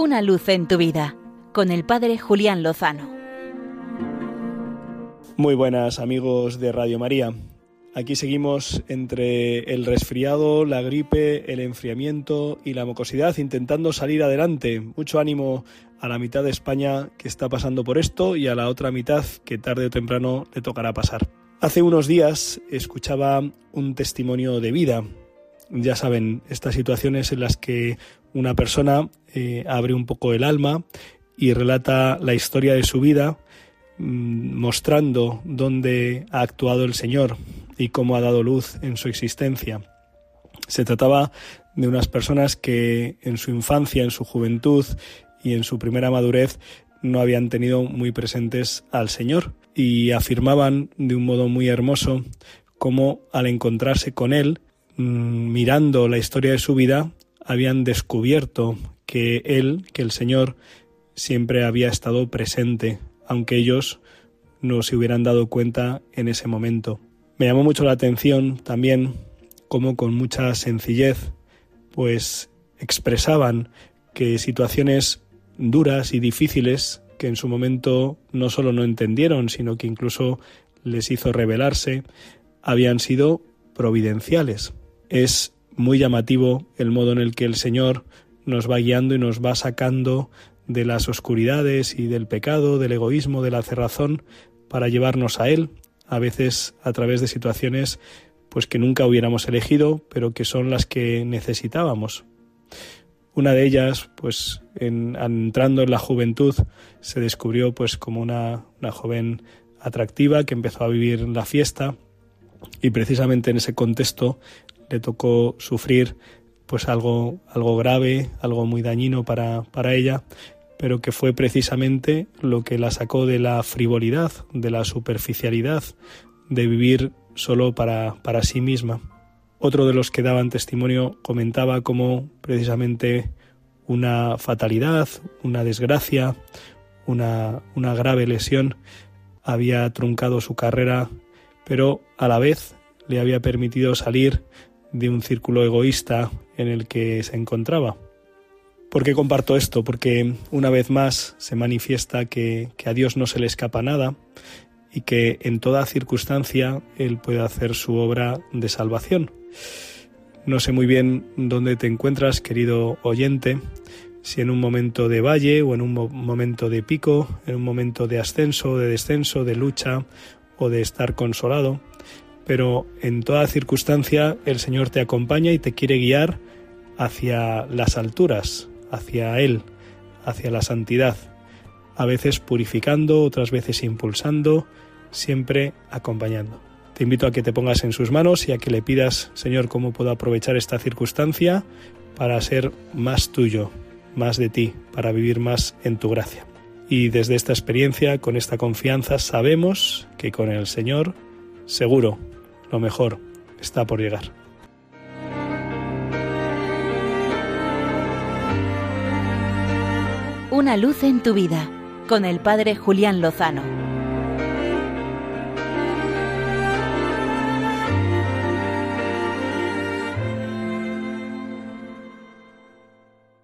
Una luz en tu vida con el Padre Julián Lozano. Muy buenas amigos de Radio María. Aquí seguimos entre el resfriado, la gripe, el enfriamiento y la mucosidad intentando salir adelante. Mucho ánimo a la mitad de España que está pasando por esto y a la otra mitad que tarde o temprano le tocará pasar. Hace unos días escuchaba un testimonio de vida. Ya saben, estas situaciones en las que una persona eh, abre un poco el alma y relata la historia de su vida, mm, mostrando dónde ha actuado el Señor y cómo ha dado luz en su existencia. Se trataba de unas personas que en su infancia, en su juventud y en su primera madurez no habían tenido muy presentes al Señor y afirmaban de un modo muy hermoso cómo al encontrarse con Él, mirando la historia de su vida, habían descubierto que Él, que el Señor, siempre había estado presente, aunque ellos no se hubieran dado cuenta en ese momento. Me llamó mucho la atención también cómo con mucha sencillez pues expresaban que situaciones duras y difíciles que en su momento no solo no entendieron, sino que incluso les hizo rebelarse, habían sido providenciales. Es muy llamativo el modo en el que el Señor nos va guiando y nos va sacando de las oscuridades y del pecado, del egoísmo, de la cerrazón, para llevarnos a Él, a veces a través de situaciones pues que nunca hubiéramos elegido, pero que son las que necesitábamos. Una de ellas, pues en, entrando en la juventud, se descubrió pues como una, una joven atractiva que empezó a vivir la fiesta y precisamente en ese contexto le tocó sufrir pues algo, algo grave, algo muy dañino para, para ella, pero que fue precisamente lo que la sacó de la frivolidad, de la superficialidad, de vivir solo para, para sí misma. Otro de los que daban testimonio comentaba cómo precisamente una fatalidad, una desgracia, una, una grave lesión había truncado su carrera, pero a la vez le había permitido salir de un círculo egoísta en el que se encontraba. ¿Por qué comparto esto? Porque una vez más se manifiesta que, que, a Dios no se le escapa nada y que en toda circunstancia Él puede hacer su obra de salvación. No sé muy bien dónde te encuentras, querido oyente, si en un momento de valle o en un momento de pico, en un momento de ascenso, de descenso, de lucha o de estar consolado, pero en toda circunstancia el Señor te acompaña y te quiere guiar hacia las alturas, hacia Él, hacia la santidad, a veces purificando, otras veces impulsando, siempre acompañando. Te invito a que te pongas en sus manos y a que le pidas, Señor, cómo puedo aprovechar esta circunstancia para ser más tuyo, más de ti, para vivir más en tu gracia. Y desde esta experiencia, con esta confianza, sabemos que con el Señor, seguro, lo mejor está por llegar. Una luz en tu vida, con el Padre Julián Lozano.